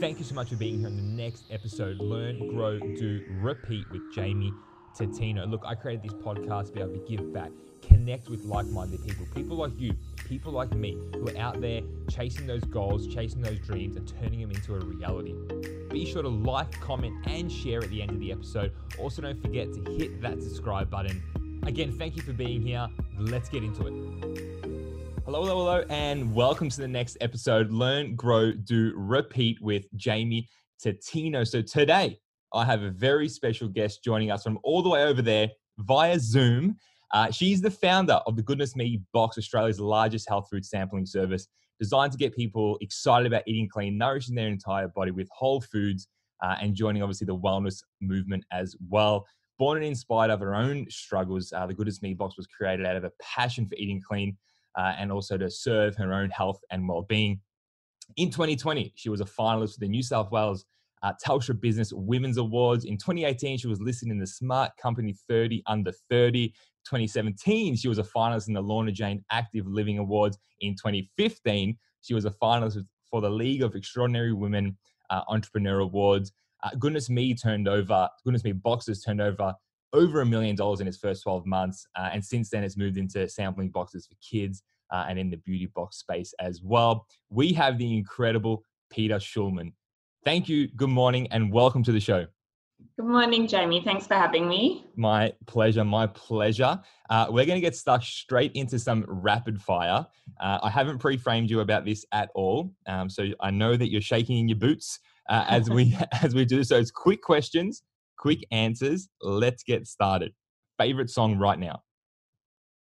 Thank you so much for being here on the next episode Learn, Grow, Do, Repeat with Jamie Tatino. Look, I created this podcast to be able to give back, connect with like minded people, people like you, people like me, who are out there chasing those goals, chasing those dreams, and turning them into a reality. Be sure to like, comment, and share at the end of the episode. Also, don't forget to hit that subscribe button. Again, thank you for being here. Let's get into it. Hello, hello, hello, and welcome to the next episode Learn, Grow, Do, Repeat with Jamie Tatino. So, today I have a very special guest joining us from all the way over there via Zoom. Uh, she's the founder of the Goodness Me Box, Australia's largest health food sampling service, designed to get people excited about eating clean, nourishing their entire body with whole foods, uh, and joining obviously the wellness movement as well. Born and inspired of her own struggles, uh, the Goodness Me Box was created out of a passion for eating clean uh, and also to serve her own health and well-being. In 2020, she was a finalist for the New South Wales uh, Telstra Business Women's Awards. In 2018, she was listed in the Smart Company 30 Under 30. 2017, she was a finalist in the Lorna Jane Active Living Awards. In 2015, she was a finalist for the League of Extraordinary Women uh, Entrepreneur Awards. Uh, Goodness Me turned over, Goodness Me Boxes turned over over a million dollars in its first 12 months. Uh, and since then, it's moved into sampling boxes for kids uh, and in the beauty box space as well. We have the incredible Peter Schulman. Thank you. Good morning and welcome to the show. Good morning, Jamie. Thanks for having me. My pleasure. My pleasure. Uh, we're going to get stuck straight into some rapid fire. Uh, I haven't pre framed you about this at all. Um, so I know that you're shaking in your boots uh, as we as we do so it's quick questions quick answers. Let's get started. Favorite song right now?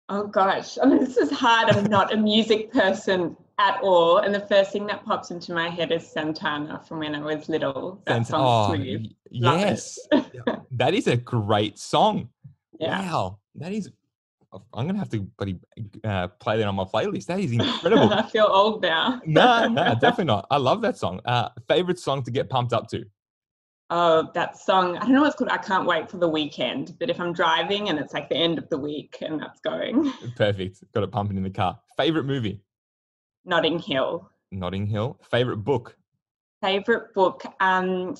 Oh gosh, I mean, this is hard. I'm not a music person at all, and the first thing that pops into my head is Santana from when I was little. That Sant- oh, smooth. Yes, that is a great song. Yeah. Wow, that is. I'm gonna have to buddy, uh, play that on my playlist. That is incredible. I feel old now. no, no, definitely not. I love that song. Uh, favorite song to get pumped up to? Oh, that song, I don't know what it's called. I can't wait for the weekend. But if I'm driving and it's like the end of the week and that's going. Perfect. Got it pumping in the car. Favorite movie? Notting Hill. Notting Hill. Favorite book? Favorite book. Um,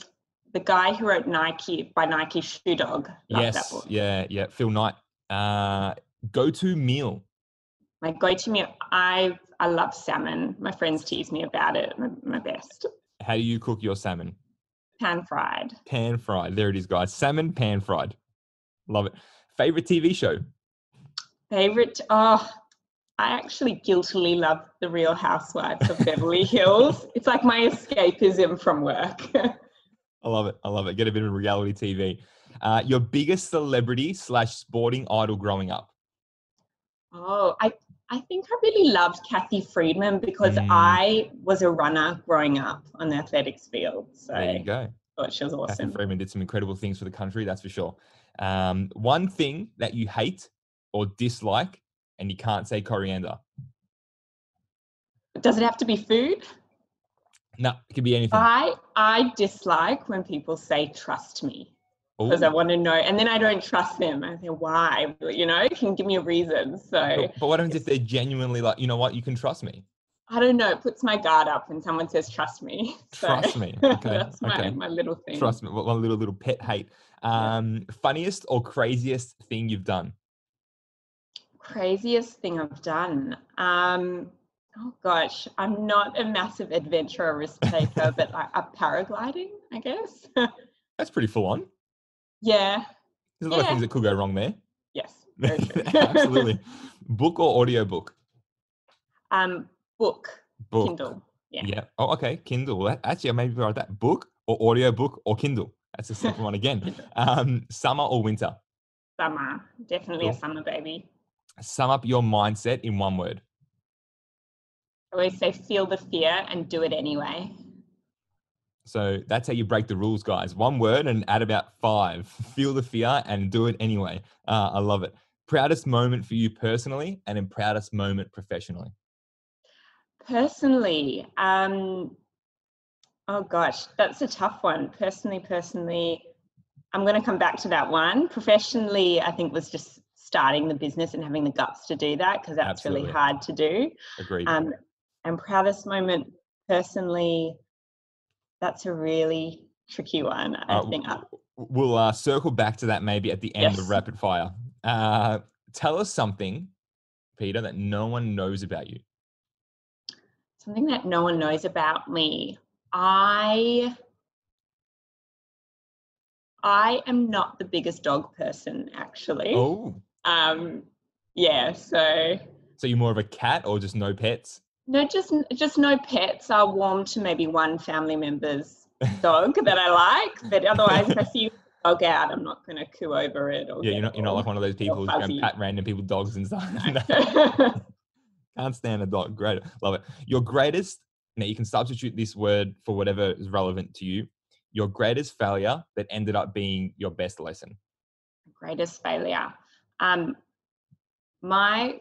the guy who wrote Nike by Nike Shoe Dog. yes. Yeah. Yeah. Phil Knight. Uh, go to meal. My go to meal. I I love salmon. My friends tease me about it. My, my best. How do you cook your salmon? Pan fried. Pan fried. There it is, guys. Salmon pan fried. Love it. Favorite TV show? Favorite? Oh, I actually guiltily love The Real Housewives of Beverly Hills. It's like my escapism from work. I love it. I love it. Get a bit of reality TV. Uh, your biggest celebrity slash sporting idol growing up? Oh, I I think I really loved Cathy Freeman because mm. I was a runner growing up on the athletics field. So there you go. Thought she was awesome. Cathy Freeman did some incredible things for the country, that's for sure. Um, one thing that you hate or dislike, and you can't say coriander. Does it have to be food? No, it could be anything. I I dislike when people say trust me because I want to know. And then I don't trust them. I say, why? You know, can give me a reason. So, but, but what happens if they're genuinely like, you know what, you can trust me? I don't know. It puts my guard up when someone says, trust me. So, trust me. Okay. that's my, okay. my little thing. Trust me. One little, little pet hate. Um. Funniest or craziest thing you've done? Craziest thing I've done. Um, oh gosh, I'm not a massive adventure or risk taker, but like a paragliding, I guess. that's pretty full on. Yeah. There's a lot yeah. of things that could go wrong there. Yes. Absolutely. book or audio book? Um, book. Book. Kindle. Yeah. Yeah. Oh, okay. Kindle. That, actually, I maybe write that book or audio book or Kindle. That's the second one again. Um, summer or winter? Summer. Definitely cool. a summer baby. Sum up your mindset in one word. I always say feel the fear and do it anyway. So that's how you break the rules, guys. One word and add about five. Feel the fear and do it anyway. Uh, I love it. Proudest moment for you personally, and in proudest moment professionally. Personally, um, oh gosh, that's a tough one. Personally, personally, I'm going to come back to that one. Professionally, I think was just starting the business and having the guts to do that because that's Absolutely. really hard to do. Agreed. Um, and proudest moment personally That's a really tricky one. I Uh, think. I- We'll uh, circle back to that maybe at the end of rapid fire. Uh, tell us something, Peter, that no one knows about you. something that no one knows about me. I I am not the biggest dog person, actually. Oh, Um, yeah, so so you're more of a cat or just no pets? No, just just no pets. I'll warm to maybe one family member's dog that I like, but otherwise, if I see a dog out, I'm not going to coo over it. Or Yeah, you're not you're not like one of those people who's going to pat random people's dogs and stuff. No. Can't stand a dog. Great. Love it. Your greatest, now you can substitute this word for whatever is relevant to you. Your greatest failure that ended up being your best lesson. greatest failure. Um, my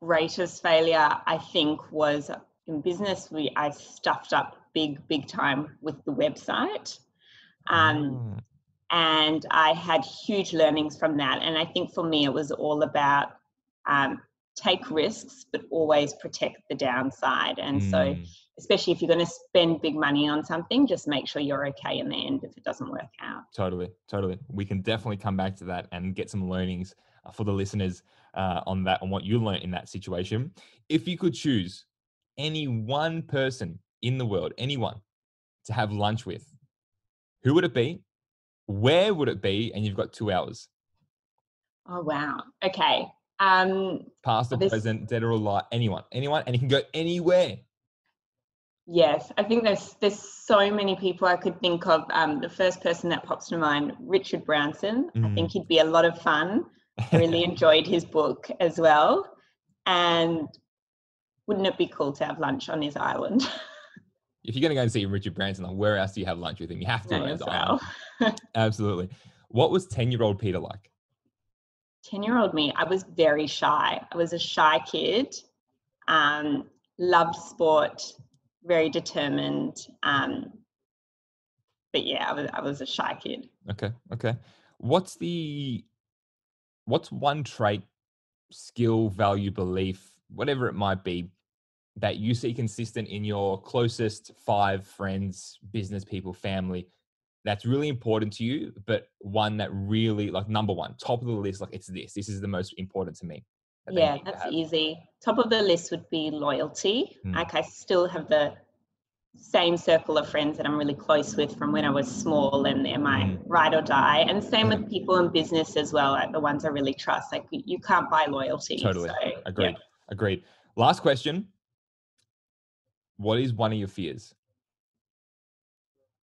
greatest failure, I think, was in business. We I stuffed up big, big time with the website, um, Ah, and I had huge learnings from that. And I think for me, it was all about um, take risks, but always protect the downside. And so, mm, especially if you're going to spend big money on something, just make sure you're okay in the end if it doesn't work out. totally, totally. We can definitely come back to that and get some learnings uh, for the listeners uh, on that, on what you learned in that situation. If you could choose any one person in the world, anyone to have lunch with, who would it be? Where would it be? And you've got two hours. Oh wow. Okay. Um, Past or This- present, dead or alive, anyone, anyone, and you can go anywhere. Yes, I think there's there's so many people I could think of. Um, the first person that pops to mind, Richard Branson. I Mm. think he'd be a lot of fun. I really enjoyed his book as well. And wouldn't it be cool to have lunch on his island? if you're going to go and see Richard Branson, like, where else do you have lunch with him? You have to. No, at as island. well. Absolutely. What was 10 year old Peter like? 10 year old me, I was very shy. I was a shy kid, um, loved sport, very determined. Um, but yeah, I was, I was a shy kid. Okay. Okay. What's the, what's one trait, skill, value, belief, whatever it might be, that you see consistent in your closest five friends, business people, family, that's really important to you, but one that really, like, number one, top of the list, like, it's this. This is the most important to me. Yeah, that's easy. Top of the list would be loyalty. Mm. Like I still have the same circle of friends that I'm really close with from when I was small, and they're my Mm. ride or die. And same with people in business as well, like the ones I really trust. Like you can't buy loyalty. Totally. So, yeah. Agreed. Agreed. Last question. What is one of your fears?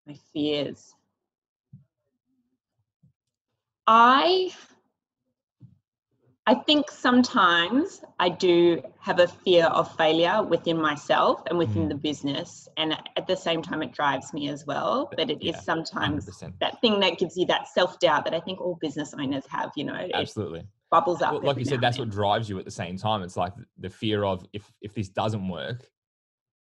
my fears. I I think sometimes I do have a fear of failure within myself and within Mm. the business, and at the same time, it drives me as well. But it is Yeah, sometimes 100%. that thing that gives you that self doubt that I think all business owners have. You know, Absolutely. bubbles up. Well, like you said, that's what drives you at the same time. It's like the fear of if if this doesn't work,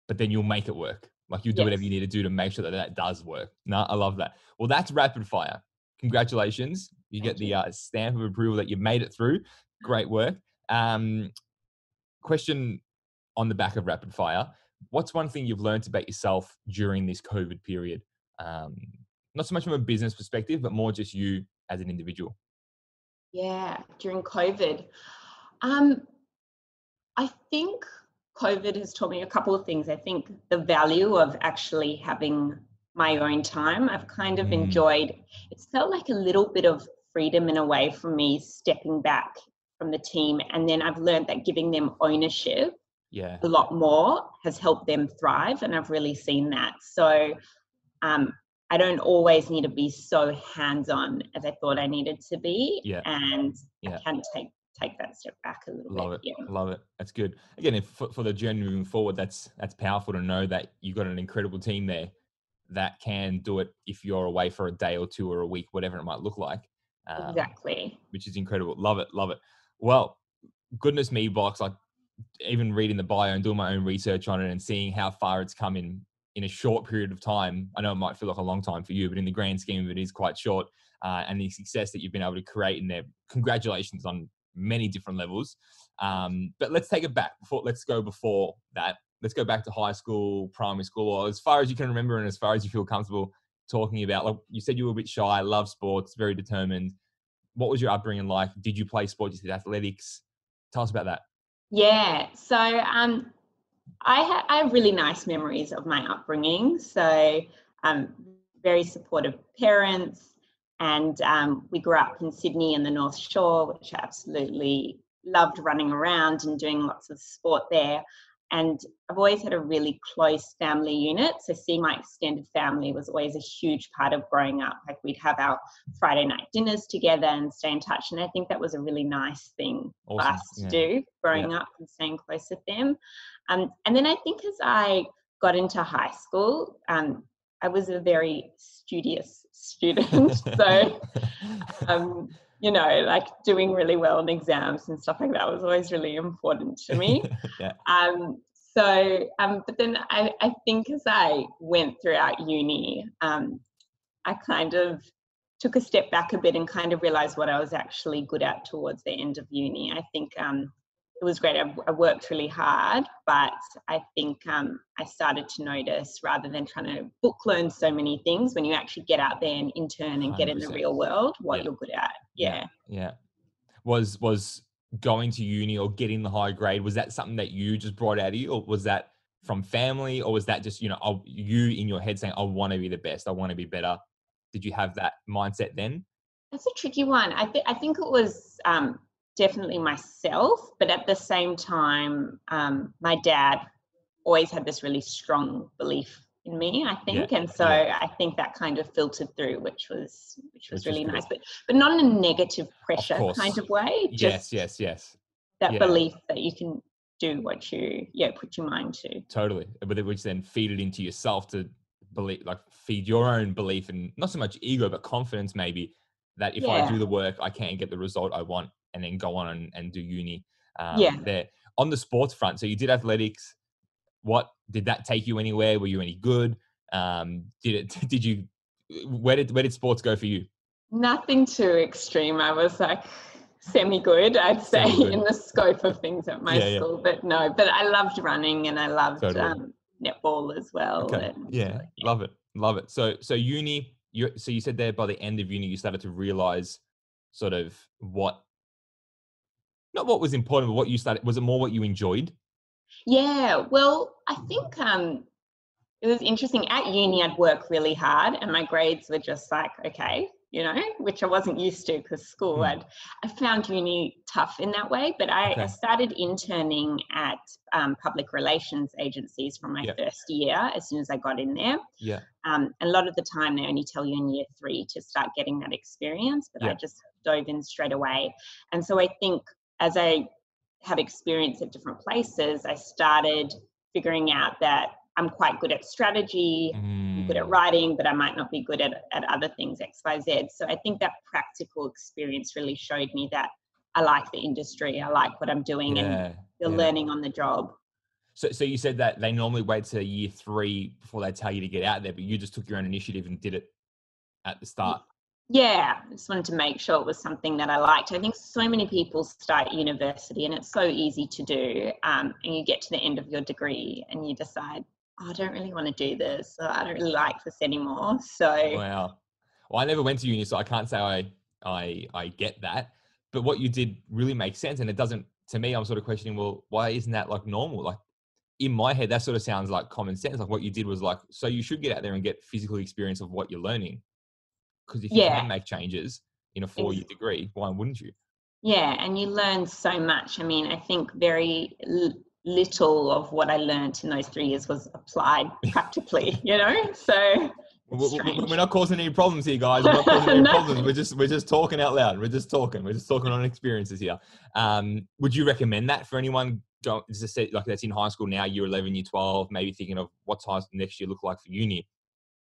but then you'll make it work. Like you do whatever you need to do to make sure that that does work. No, I love that. Well, that's rapid fire. Congratulations. You get the uh, stamp of approval that you've made it through. Great work. Um, question on the back of rapid fire. What's one thing you've learned about yourself during this COVID period? Um, not so much from a business perspective, but more just you as an individual. Yeah, during COVID. Um, I think COVID has taught me a couple of things. I think the value of actually having my own time. I've kind of Mm. enjoyed it's felt like a little bit of freedom in a way for me stepping back from the team. And then I've learned that giving them ownership Yeah. a lot more has helped them thrive and i've really seen that so um, i don't always need to be so hands-on as i thought i needed to be Yeah. and Yeah. i can take take that step back a little Love bit it. yeah Love it. That's good. Again, if for, for the journey moving forward, that's that's powerful to know that you've got an incredible team there that can do it if you're away for a day or two or a week, whatever it might look like. Um, exactly Which is incredible. Love it. Love it. Well, goodness me, box. Like even reading the bio and doing my own research on it and seeing how far it's come in in a short period of time. I know it might feel like a long time for you, but in the grand scheme of it, it is quite short. Uh, and the success that you've been able to create in there, congratulations on many different levels. Um, but let's take it back. Before let's go before that. let's go back to high school, primary school, or as far as you can remember and as far as you feel comfortable talking about. Like you said, you were a bit shy, love sports, very determined. What was your upbringing like? Did you play sports? Did athletics? Tell us about that. Yeah. So um, I, ha- I have really nice memories of my upbringing. So um, very supportive parents, and um, we grew up in Sydney and the North Shore, which I absolutely loved running around and doing lots of sport there. And I've always had a really close family unit. So seeing my extended family was always a huge part of growing up. Like we'd have our Friday night dinners together and stay in touch. And I think that was a really nice thing awesome. for us to yeah. do growing yeah. up and staying close with them. Um, and then I think as I got into high school, um, I was a very studious student. so, um, you know, like doing really well in exams and stuff like that was always really important to me. yeah. Um, so, um, but then I, I think as I went throughout uni, um, I kind of took a step back a bit and kind of realized what I was actually good at towards the end of uni. I think um, it was great. I, I, worked really hard, but I think um, I started to notice rather than trying to book learn so many things, when you actually get out there and intern and 100%. get in the real world, what yeah. you're good at. Yeah. yeah. Was was going to uni or getting the high grade was that something that you just brought out of you, or was that from family, or was that just you know you in your head saying I want to be the best, I want to be better? Did you have that mindset then? That's a tricky one. I think I think it was um, definitely myself, but at the same time, um, my dad always had this really strong belief in me i think yeah, and so yeah. i think that kind of filtered through which was which was which really nice but but not in a negative pressure of kind of way yes yes yes. that yeah. belief that you can do what you yeah put your mind to. Totally but which then feed it into yourself to believe like feed your own belief and not so much ego but confidence maybe that if i do the work i can't get the result i want and then go on and, and do uni um, yeah. there. On the sports front, so you did athletics. What did that take you anywhere? Were you any good? Um, did it? Did you? Where did where did sports go for you? Nothing too extreme. I was like semi good, I'd say, in the scope of things at my yeah, school. Yeah. But no, but I loved running and I loved totally. um, netball as well. Okay. And, yeah, yeah, love it, love it. So so uni, you so you said there by the end of uni, you started to realize sort of what not what was important, but what you started. Was it more what you enjoyed? Yeah, well, I think um, it was interesting. At uni, I'd work really hard, and my grades were just like, okay, you know, which I wasn't used to because school. Hmm. I'd I found uni tough in that way, but I, okay. I started interning at um, public relations agencies from my first year as soon as I got in there. Yeah. Um, and a lot of the time, they only tell you in year three to start getting that experience, but. I just dove in straight away. And so I think as I have experience at different places, I started figuring out that I'm quite good at strategy, mm. good at mm. writing, but I might not be good at, at other things, X, Y, Z. So I think that practical experience really showed me that I like the industry, I like what I'm doing, yeah, and you're yeah. learning on the job. So, so you said that they normally wait to year three before they tell you to get out there, but you just took your own initiative and did it at the start yeah, I just wanted to make sure it was something that I liked. I think so many people start university and it's so easy to do. Um, and you get to the end of your degree and you decide, oh, I don't really want to do this. Or, I don't really like this anymore. So wow. Well, I never went to uni, so I can't say I I I get that. But what you did really makes sense, and it doesn't. To me, I'm sort of questioning. Well, why isn't that like normal? Like in my head, that sort of sounds like common sense. Like what you did was like, so you should get out there and get physical experience of what you're learning because if you yeah. can make changes in a four year degree, why wouldn't you? Yeah, and you learn so much. I mean, I think very l- little of what I learned in those three years was applied practically, you know? So we're not causing any problems here, guys. We're not causing any no. problems. We're just we're just talking out loud. We're just talking. We're just talking on experiences here. Um, would you recommend that for anyone? Go, just say, like that's in high school now, year eleven, year twelve, maybe thinking of what's high next year look like for uni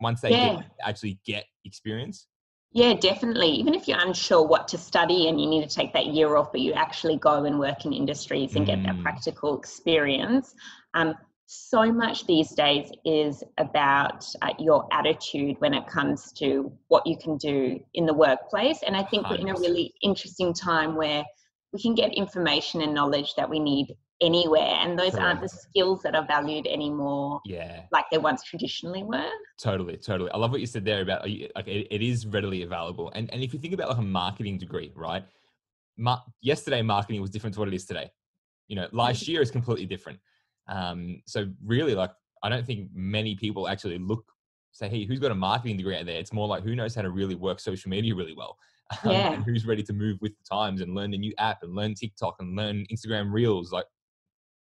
once they yeah. get, actually get experience? Yeah, definitely. Even if you're unsure what to study and you need to take that year off, but you actually go and work in industries and mm. get that mm. practical experience. Um, so much these days is about uh, your attitude when it comes to what you can do in the workplace. And I think we are in a really interesting time where we can get information and knowledge that we need anywhere and those aren't the skills that are valued anymore Yeah, like they once traditionally were totally, totally. I love what you said there about like it, it is readily available. And and if you think about like a marketing degree, right? Yesterday marketing was different to what it is today. You know, last year is completely different. Um, so really, like I don't think many people actually look say, hey, who's got a marketing degree out there? It's more like who knows how to really work social media really well. Um, Yeah. and who's ready to move with the times and learn a new app and learn TikTok and learn Instagram Reels. Like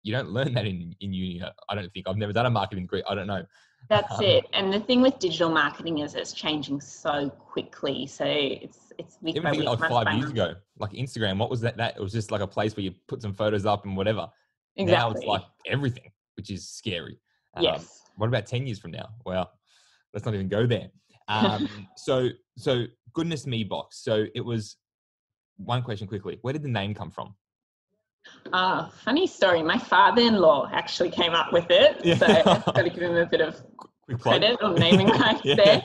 you don't learn that in in uni. uh, I don't think I've never done a marketing degree. I don't know. That's Um, it. And the thing with digital marketing is it's changing so quickly. So it's it's week Even by week, like five years month. ago, like Instagram, what was that? That it was just like a place where you put some photos up and whatever. Exactly. Now it's like everything, which is scary. Um, yes. What about 10 years from now? Well, let's not even go there. Um, so, so goodness me box. So it was one question quickly. Where did the name come from? Ah, funny story. My father-in-law actually came up with it. Yeah. So I've got to give him a bit of credit on naming rights Yeah. there.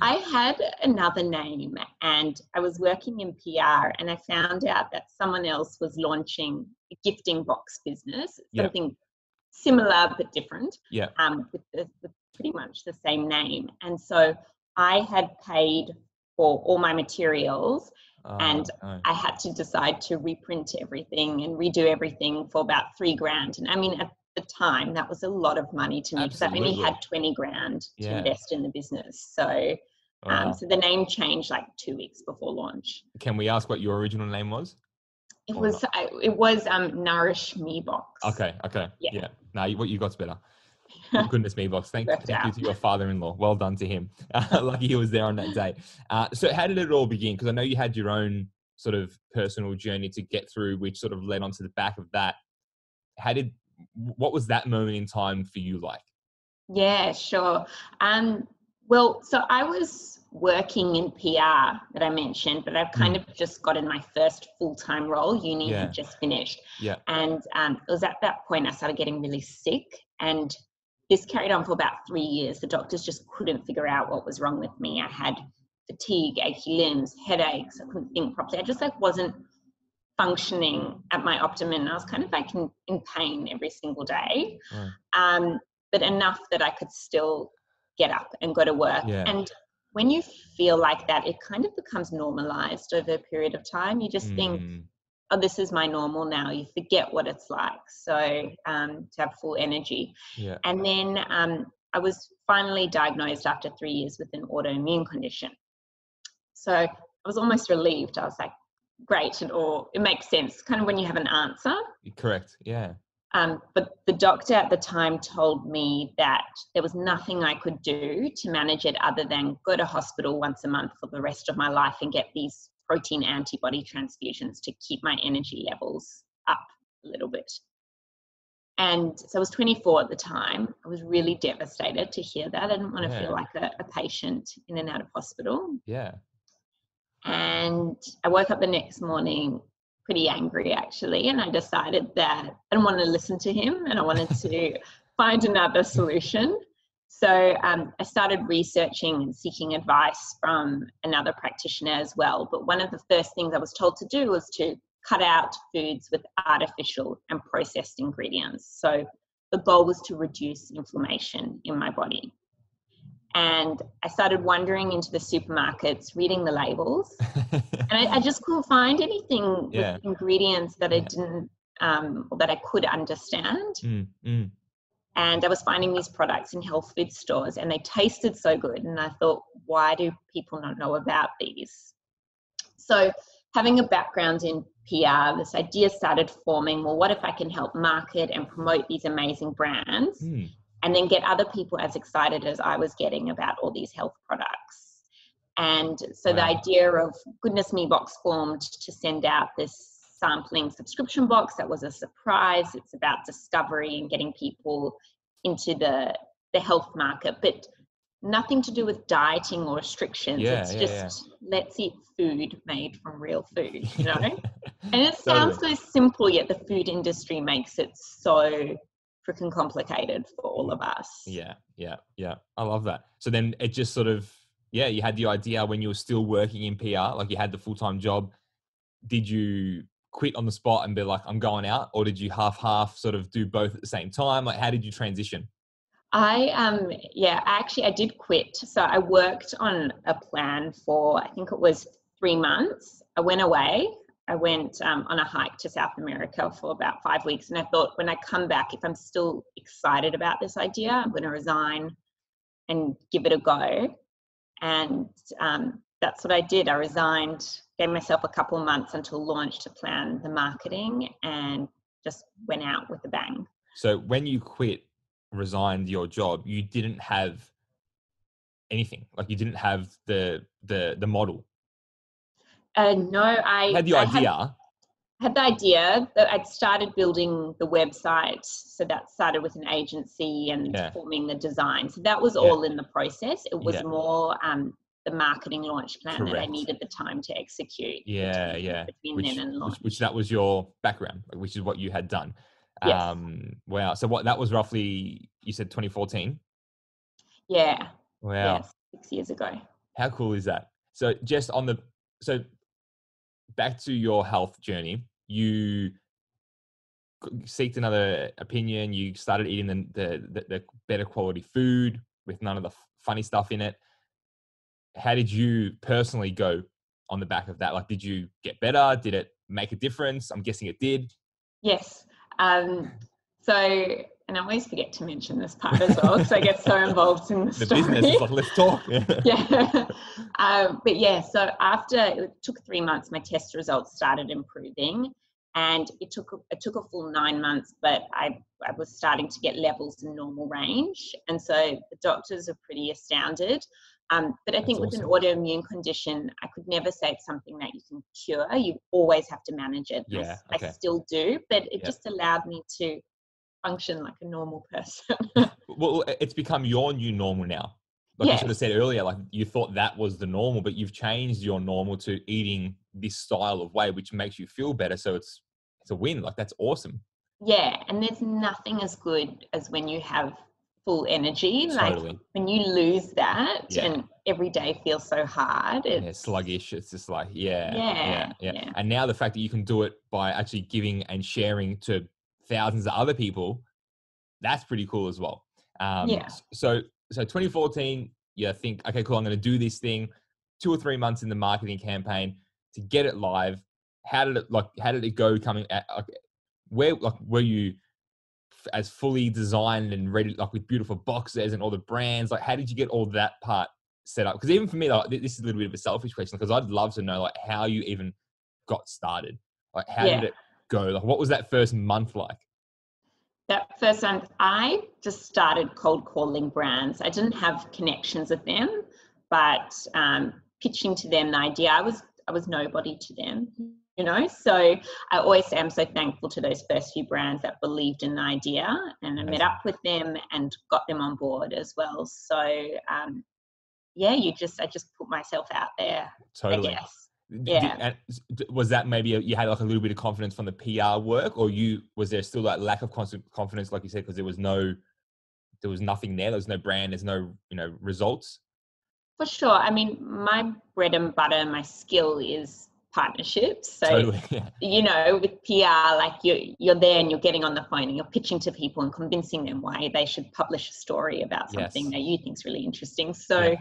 I had another name and I was working in PR and I found out that someone else was launching a gifting box business, Yeah. something similar but different, Yeah. um, with, the, with pretty much the same name. And so I had paid for all my materials. And Oh, no. I had to decide to reprint everything and redo everything for about three grand. And I mean, at the time, that was a lot of money to me because I only had 20 grand to Yeah. invest in the business. So, Wow. um, so the name changed like two weeks before launch. Can we ask what your original name was? It Or was I, it was um Nourish Me Box. Okay. Okay. Yeah. Yeah. No, what you got's better. Goodness me, box. Thank, thank you to your father-in-law. Well done to him. Uh, lucky he was there on that day. Uh, so, how did it all begin? Because I know you had your own sort of personal journey to get through, which sort of led onto the back of that. How did? What was that moment in time for you like? Yeah, sure. Um, well, so I was working in PR that I mentioned, but I've kind of just gotten my first full time role. Uni. Yeah. had just finished. Yeah. And um, it was at that point I started getting really sick. And this carried on for about three years. The doctors just couldn't figure out what was wrong with me. I had fatigue, achy limbs, headaches. I couldn't think properly. I just like wasn't functioning at my optimum. I was kind of like in, in pain every single day. Right. Um, but enough that I could still get up and go to work. Yeah. And when you feel like that, it kind of becomes normalized over a period of time. You just think, Mm, oh, this is my normal now. You forget what it's like. So um, to have full energy. yeah. And then um, I was finally diagnosed after three years with an autoimmune condition. So I was almost relieved. I was like, great, and or it makes sense. Kind of when you have an answer. Correct. Yeah. Um, but the doctor at the time told me that there was nothing I could do to manage it other than go to hospital once a month for the rest of my life and get these protein antibody transfusions to keep my energy levels up a little bit. And so I was 24 at the time. I was really devastated to hear that. I didn't want to Yeah. feel like a, a patient in and out of hospital. Yeah. And I woke up the next morning pretty angry actually. And I decided that I didn't want to listen to him and I wanted to find another solution. So um, I started researching and seeking advice from another practitioner as well. But one of the first things I was told to do was to cut out foods with artificial and processed ingredients. So the goal was to reduce inflammation in my body. And I started wandering into the supermarkets, reading the labels, and I, I just couldn't find anything Yeah. with ingredients that I didn't um, or that I could understand. Mm, mm. And I was finding these products in health food stores, and they tasted so good. And I thought, why do people not know about these? So, having a background in PR, this idea started forming. Well, what if I can help market and promote these amazing brands? Mm. and then get other people as excited as I was getting about all these health products. And so the idea of Goodness Me Box formed to send out this sampling subscription box that was a surprise. It's about discovery and getting people into the the health market, but nothing to do with dieting or restrictions. Yeah, it's yeah, just let's eat food made from real food, you know? And it sounds Totally. so simple, yet the food industry makes it so freaking complicated for all of us. Yeah, yeah, yeah. I love that. So then it just sort of, yeah, you had the idea when you were still working in PR, like you had the full time job. Did you quit on the spot and be like, I'm going out? Or did you half half sort of do both at the same time? Like, how did you transition? I um yeah, I actually I did quit. So I worked on a plan for I think it was three months. I went away. I went um, on a hike to South America for about five weeks, and I thought when I come back, if I'm still excited about this idea, I'm going to resign and give it a go. And um, that's what I did. I resigned, gave myself a couple months until launch to plan the marketing, and just went out with a bang. So when you quit, resigned your job, you didn't have anything. Like you didn't have the the the model. Uh, no, I had the I idea. Had, had the idea that I'd started building the website. So that started with an agency and Yeah. forming the design. So that was Yeah. all in the process. It was Yeah. more um, the marketing launch plan that I needed the time to execute. Yeah, between, yeah. Between Which, which, which that was your background, which is what you had done. Yes. Um, wow. So what that was roughly you said 2014. yeah. Wow. Yeah. Six years ago. How cool is that? So just on the so back to your health journey, you seeked another opinion. You started eating the the, the, the better quality food with none of the funny stuff in it. How did you personally go on the back of that? Like, did you get better? Did it make a difference? I'm guessing it did. Yes. Um, so, and I always forget to mention this part as well because I get so involved in the, The story. business is like, let's talk. yeah. um, but yeah, so after it took three months, my test results started improving, and it took a, it took a full nine months, but I I was starting to get levels in normal range, and so the doctors are pretty astounded. Um, but I think That's with an autoimmune condition, I could never say it's something that you can cure. You always have to manage it. and I okay. I still do, but it Yeah. just allowed me to function like a normal person. well, it's become your new normal now. Like sort of Yes. said earlier, like you thought that was the normal, but you've changed your normal to eating this style of way, which makes you feel better. So it's it's a win. Like that's awesome. Yeah, and there's nothing as good as when you have full energy. Like when you lose that Yeah. and every day feels so hard. It, Yeah, sluggish. It's just like yeah, Yeah, yeah, yeah. And now the fact that you can do it by actually giving and sharing to thousands of other people, that's pretty cool as well. Um, Yeah. So so 2014, you think okay, cool. I'm going to do this thing. Two or three months in the marketing campaign to get it live. How did it like? How did it go? Coming at like, where like were you as fully designed and ready like with beautiful boxes and all the brands? Like how did you get all that part set up? Because even for me, like this is a little bit of a selfish question because I'd love to know like how you even got started. Like how Yeah. did it go? Like what was that first month like? that first month, I just started cold calling brands. I didn't have connections with them, but um, pitching to them the idea, I was I was nobody to them, you know. So I always I'm so thankful to those first few brands that believed in the idea, and I met up with them and got them on board as well. So um, yeah, you just I just put myself out there, Totally. yes guess. D- d- Yeah. and was that maybe you had like a little bit of confidence from the PR work, or you was there still that lack of confidence, like you said, because there was no, there was nothing there. There was no brand. There's no you know results. For sure. I mean, my bread and butter, my skill is partnerships. So totally. Yeah. you know, with PR, like you're you're there and you're getting on the phone and you're pitching to people and convincing them why they should publish a story about something Yes. that you think's really interesting. So Yeah.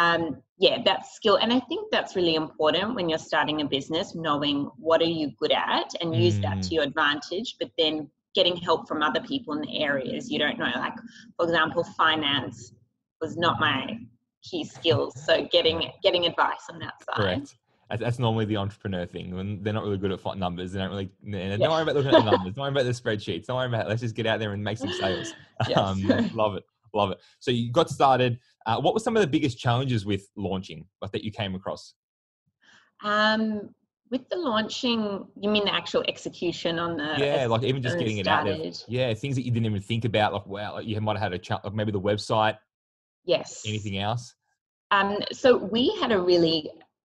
um yeah, that's skill. And I think that's really important when you're starting a business, knowing what are you good at and use that Mm. to your advantage, but then getting help from other people in the areas you don't know. Like for example, finance was not my key skills. So getting getting advice on that side. Correct. That's, that's normally the entrepreneur thing. When they're not really good at numbers, they don't really. Don't worry about looking at the numbers. Don't worry about the spreadsheets. Don't worry about. Let's just get out there and make some sales. Yes. Um, love it. Love it. So you got started. Uh, what were some of the biggest challenges with launching, like that you came across? Um, with the launching, you mean the actual execution on the? yeah, like even just it getting it out there. started. Yeah, things that you didn't even think about. Like wow, like you might have had a chat. Like maybe the website. Yes. Anything else? Um, so we had a really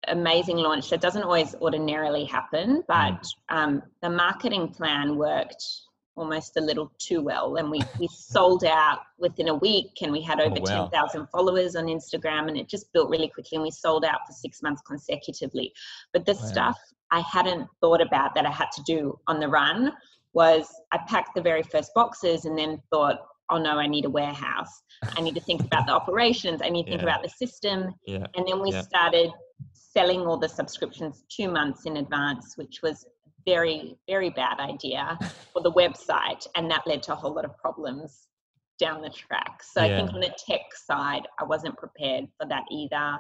amazing launch that doesn't always ordinarily happen, but um, the marketing plan worked almost a little too well, and we we sold out within a week, and we had Oh, over wow. ten thousand followers on Instagram, and it just built really quickly, and we sold out for six months consecutively. But the Wow. stuff I hadn't thought about that I had to do on the run was I packed the very first boxes and then thought, oh no, I need a warehouse. I need to think about the operations. I need to think Yeah. about the system. Yeah. And then we Yeah. started selling all the subscriptions two months in advance, which was very, very bad idea for the website. And that led to a whole lot of problems down the track. So I think on the tech side, I wasn't prepared for that either.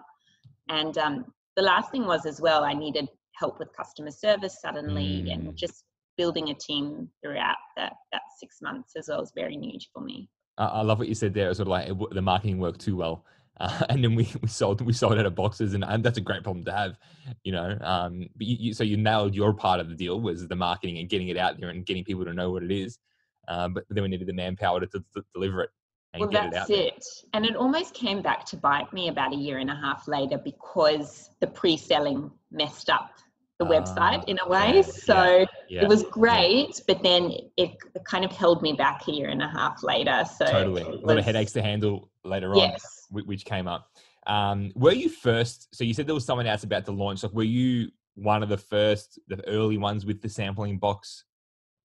And um, the last thing was as well, I needed help with customer service suddenly Mm. and just building a team throughout that, that six months as well was very new for me. I, I love what you said there. It was sort of like it the marketing worked too well, uh, and then we, we sold we sold out of boxes, and, and that's a great problem to have, you know. Um, but you, you, so you nailed your part of the deal was the marketing and getting it out there and getting people to know what it is. Um, but then we needed the manpower to, to, to deliver it and well, get it out that's there. it. And it almost came back to bite me about a year and a half later because the pre-selling messed up the Ah, website in a way. yeah, so Yeah, it was great, but then it kind of held me back a year and a half later. So totally it a lot of headaches to handle later on. Yes. Whi- which came up. Um, were you first? So you said there was someone else about to launch. Like, were you one of the first, the early ones with the sampling box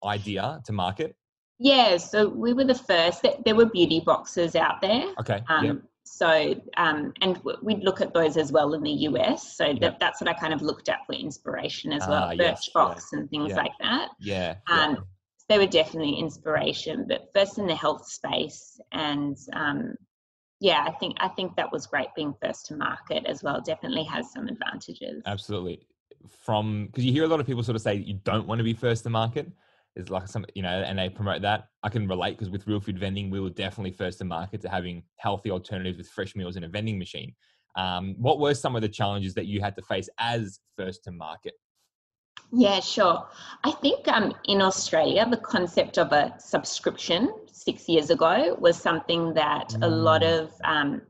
idea to market? Yeah, so we were the first. There- There were beauty boxes out there. Okay. Um, yep. So, um, and we'd look at those as well in the US. So Yep. that, that's what I kind of looked at for inspiration as well, Ah, yes, Birchbox and things yeah. like that. Yeah. yeah. Um, they were definitely inspiration, but first in the health space, and um, yeah, I think I think that was great being first to market as well. Definitely has some advantages. Absolutely. From because you hear a lot of people sort of say you don't want to be first to market. It's like some, you know, and they promote that. I can relate because with real food vending, we were definitely first to market to having healthy alternatives with fresh meals in a vending machine. Um, what were some of the challenges that you had to face as first to market? Yeah, sure. I think um, in Australia, the concept of a subscription six years ago was something that a lot Mm. of um,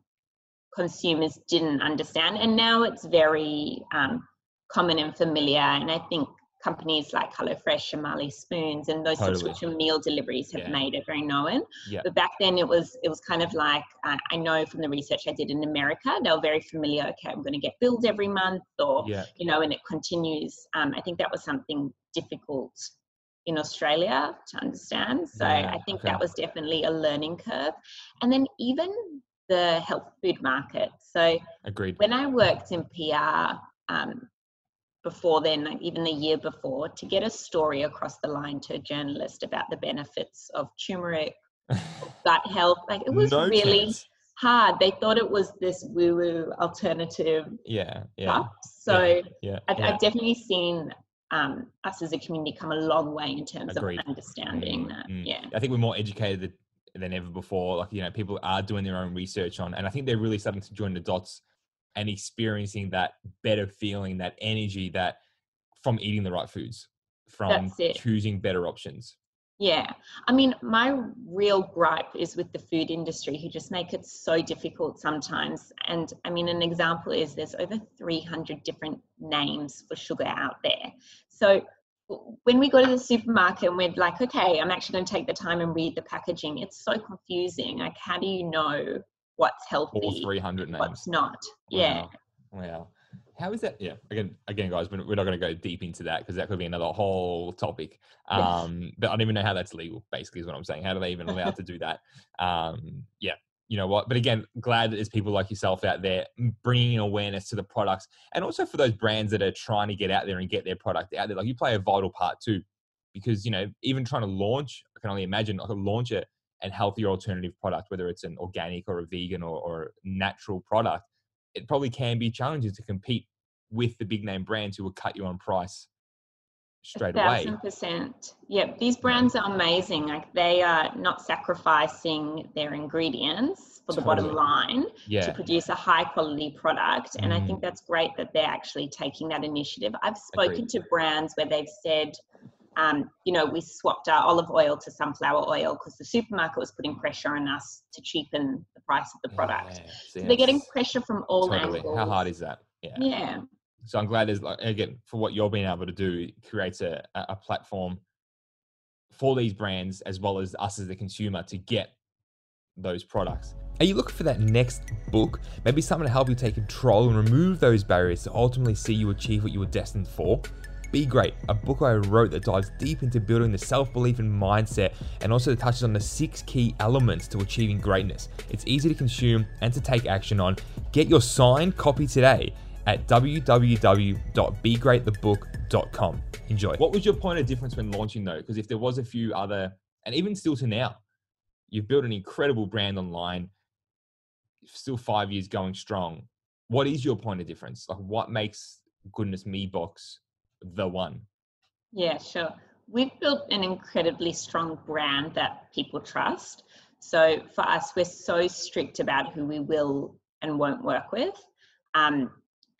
consumers didn't understand. And now it's very um, common and familiar. And I think companies like HelloFresh and Marley Spoons and those Totally. subscription meal deliveries have Yeah. made it very known. Yeah. But back then it was it was kind of like uh, I know from the research I did in America, they were very familiar. Okay, I'm going to get billed every month, or Yeah. you know, and it continues. Um, I think that was something difficult in Australia to understand. So I think okay. that was definitely a learning curve. And then even the health food market. So Agreed. when I worked in PR um, before then, like even the year before, to get a story across the line to a journalist about the benefits of turmeric, gut health, like it was No really chance. hard. They thought it was this woo-woo alternative Yeah. Yeah. stuff. So Yeah. I've, yeah. I've definitely seen um, us as a community come a long way in terms Agreed. of understanding Mm, that. mm. Yeah. I think we're more educated than ever before. Like, you know, people are doing their own research on, and I think they're really starting to join the dots and experiencing that better feeling, that energy that from eating the right foods, from choosing better options. Yeah. I mean, my real gripe is with the food industry who just make it so difficult sometimes. And I mean, an example is there's over 300 different names for sugar out there. So when we go to the supermarket and we're like, okay, I'm actually going to take the time and read the packaging, it's so confusing. Like, how do you know what's healthy, All 300 names. what's not? Yeah. Wow. Wow. How is that? Yeah. Again, again, guys, we're not going to go deep into that because that could be another whole topic. Yes. Um, but I don't even know how that's legal. Basically, is what I'm saying. How do they even allowed to do that? Um, yeah. You know what? But again, glad that there's people like yourself out there bringing awareness to the products, and also for those brands that are trying to get out there and get their product out there. Like you play a vital part too, because you know even trying to launch, I can only imagine like a launch a and healthier alternative product, whether it's an organic or a vegan or, or natural product, it probably can be challenging to compete with the big name brands who will cut you on price straight away. thousand percent. Yeah, these brands are amazing. Like they are not sacrificing their ingredients for the bottom line to produce a high quality product. And I Mm. think that's great that they're actually taking that initiative. I've spoken Agreed. to brands where they've said, um, you know, we swapped our olive oil to sunflower oil because the supermarket was putting pressure on us to cheapen the price of the product. Yes, So they're getting pressure from all totally. angles. How hard is that? Yeah. Yeah. So I'm glad there's like again for what you're being able to do, it creates a, a a platform for these brands as well as us as the consumer to get those products. Are you looking for that next book? Maybe something to help you take control and remove those barriers to ultimately see you achieve what you were destined for? Be Great, a book I wrote that dives deep into building the self belief and mindset and also touches on the six key elements to achieving greatness. It's easy to consume and to take action on. Get your signed copy today at www.begreatthebook.com. Enjoy. What was your point of difference when launching though? Because if there was a few other, and even still to now, you've built an incredible brand online, still five years going strong. What is your point of difference? Like what makes Goodness Me Box the one? Yeah, sure. We've built an incredibly strong brand that people trust. So for us, we're so strict about who we will and won't work with. Um,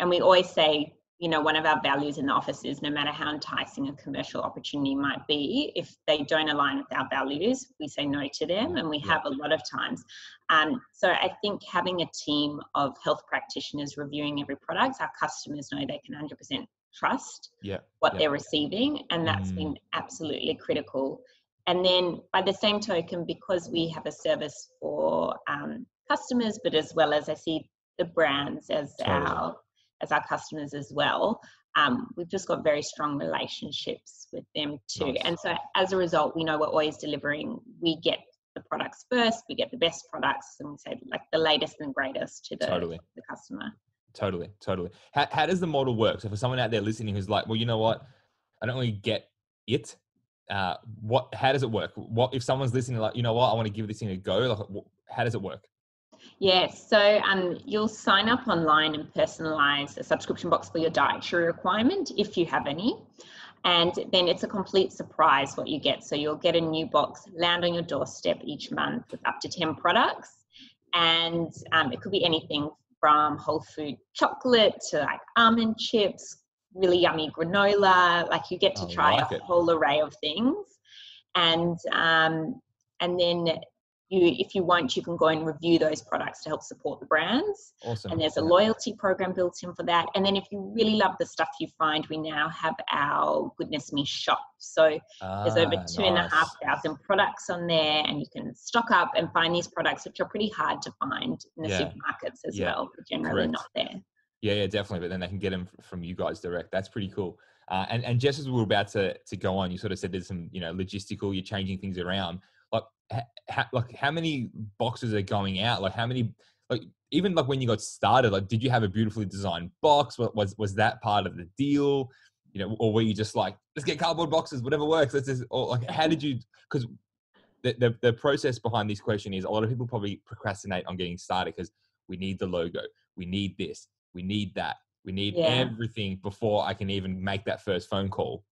and we always say, you know, one of our values in the office is no matter how enticing a commercial opportunity might be, if they don't align with our values, we say no to them, and we have a lot of times. Um, so I think having a team of health practitioners reviewing every product, our customers know they can 100% trust yeah, what yeah. they're receiving, and that's Mm. been absolutely critical. And then by the same token, because we have a service for um, customers, but as well as I see the brands as Totally. our as our customers as well, um, we've just got very strong relationships with them too. Nice. And so as a result, we know we're always delivering. We get the products first, we get the best products, and we say like the latest and greatest to the, Totally. the customer. Totally, totally. How, how does the model work? So for someone out there listening who's like, well, you know what, I don't really get it. Uh, what? How does it work? What if someone's listening like, you know what, I want to give this thing a go? Like, how does it work? Yes, so um, you'll sign up online and personalize a subscription box for your dietary requirement if you have any. And then it's a complete surprise what you get. So you'll get a new box land on your doorstep each month with up to 10 products. And um, it could be anything from whole food chocolate to like almond chips, really yummy granola. Like you get to I try like a it. whole array of things. And um, and then you, if you want, you can go and review those products to help support the brands. Awesome. And there's a loyalty program built in for that. And then if you really love the stuff you find, we now have our Goodness Me shop. So there's over Ah, two and a half nice. thousand products on there, and you can stock up and find these products, which are pretty hard to find in the Yeah. supermarkets as Yeah. well. They're generally Correct. not there. Yeah, yeah, definitely. But then they can get them from you guys direct. That's pretty cool. Uh, and and just as we were about to to go on, you sort of said there's some you know logistical. You're changing things around. Ha, like how many boxes are going out? Like how many? Like even like when you got started, like did you have a beautifully designed box? What was was that part of the deal? You know, or were you just like let's get cardboard boxes, whatever works. Let's just or like how did you? Because the, the the process behind this question is a lot of people probably procrastinate on getting started because we need the logo, we need this, we need that, we need Yeah. everything before I can even make that first phone call.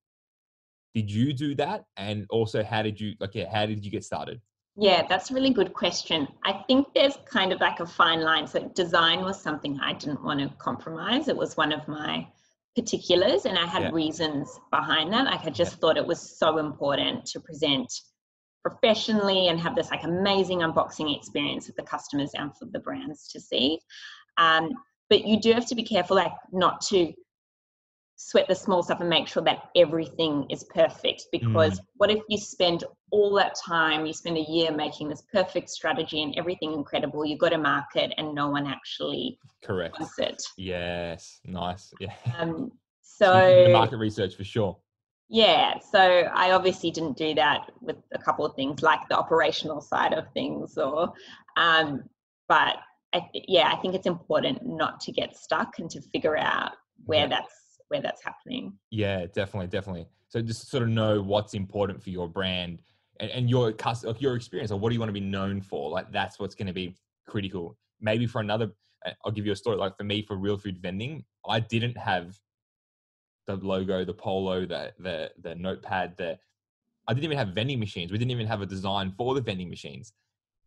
Did you do that? And also, how did you like? Yeah, how did you get started? Yeah, that's a really good question. I think there's kind of like a fine line. So design was something I didn't want to compromise. It was one of my particulars and I had Yeah. reasons behind that. Like I just thought it was so important to present professionally and have this like amazing unboxing experience for the customers and for the brands to see. Um, but you do have to be careful like not to sweat the small stuff and make sure that everything is perfect because what if you spend all that time you spend a year making this perfect strategy and everything incredible you go to market and no one actually Correct. wants it Yes. Nice. Yeah. um, So the market research for sure. yeah so i obviously didn't do that with a couple of things like the operational side of things or um, but I th- yeah i think it's important not to get stuck and to figure out where Yeah. that's where that's happening Yeah, definitely, definitely. So just sort of know what's important for your brand and, and your like your experience, or what do you want to be known for? Like that's what's going to be critical. Maybe for another, uh, I'll give you a story. Like for me, for real food vending, I didn't have the logo, the polo, the the the notepad, the I didn't even have vending machines. We didn't even have a design for the vending machines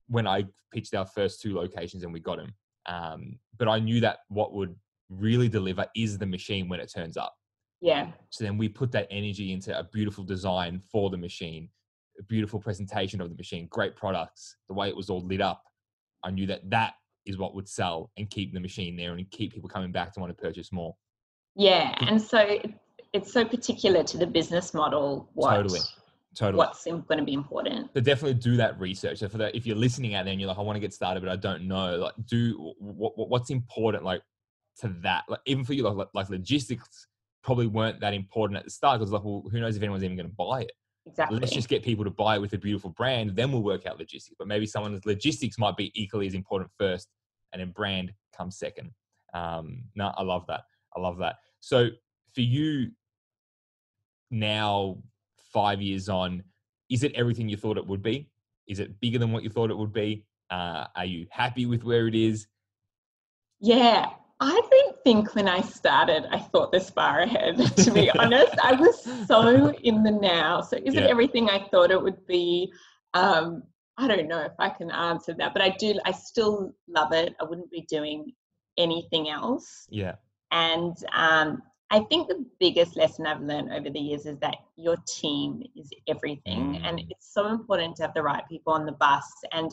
when I pitched our first two locations and we got them. Um, but I knew that what would really deliver is the machine when it turns up. yeah So then we put that energy into a beautiful design for the machine, a beautiful presentation of the machine, great products, the way it was all lit up. I knew that that is what would sell and keep the machine there and keep people coming back to want to purchase more. Yeah, and so it's so particular to the business model what Totally. Totally. what's going to be important. So definitely do that research. So for that, if you're listening out there and you're like, I want to get started, but I don't know, like, do what, what's important, like to that, like even for you, like, like logistics. probably weren't that important at the start because like, well, who knows if anyone's even going to buy it? Exactly. Let's just get people to buy it with a beautiful brand, then we'll work out logistics. But maybe someone's logistics might be equally as important first, and then brand comes second. Um, no, I love that. I love that. So for you now, five years on, is it everything you thought it would be? Is it bigger than what you thought it would be? Uh, are you happy with where it is? Yeah, I don't think when I started, I thought this far ahead, to be honest. I was so in the now. So, is Yeah. it everything I thought it would be? Um, I don't know if I can answer that, but I do, I still love it. I wouldn't be doing anything else. Yeah. And um, I think the biggest lesson I've learned over the years is that your team is everything. And Mm. it's so important to have the right people on the bus. And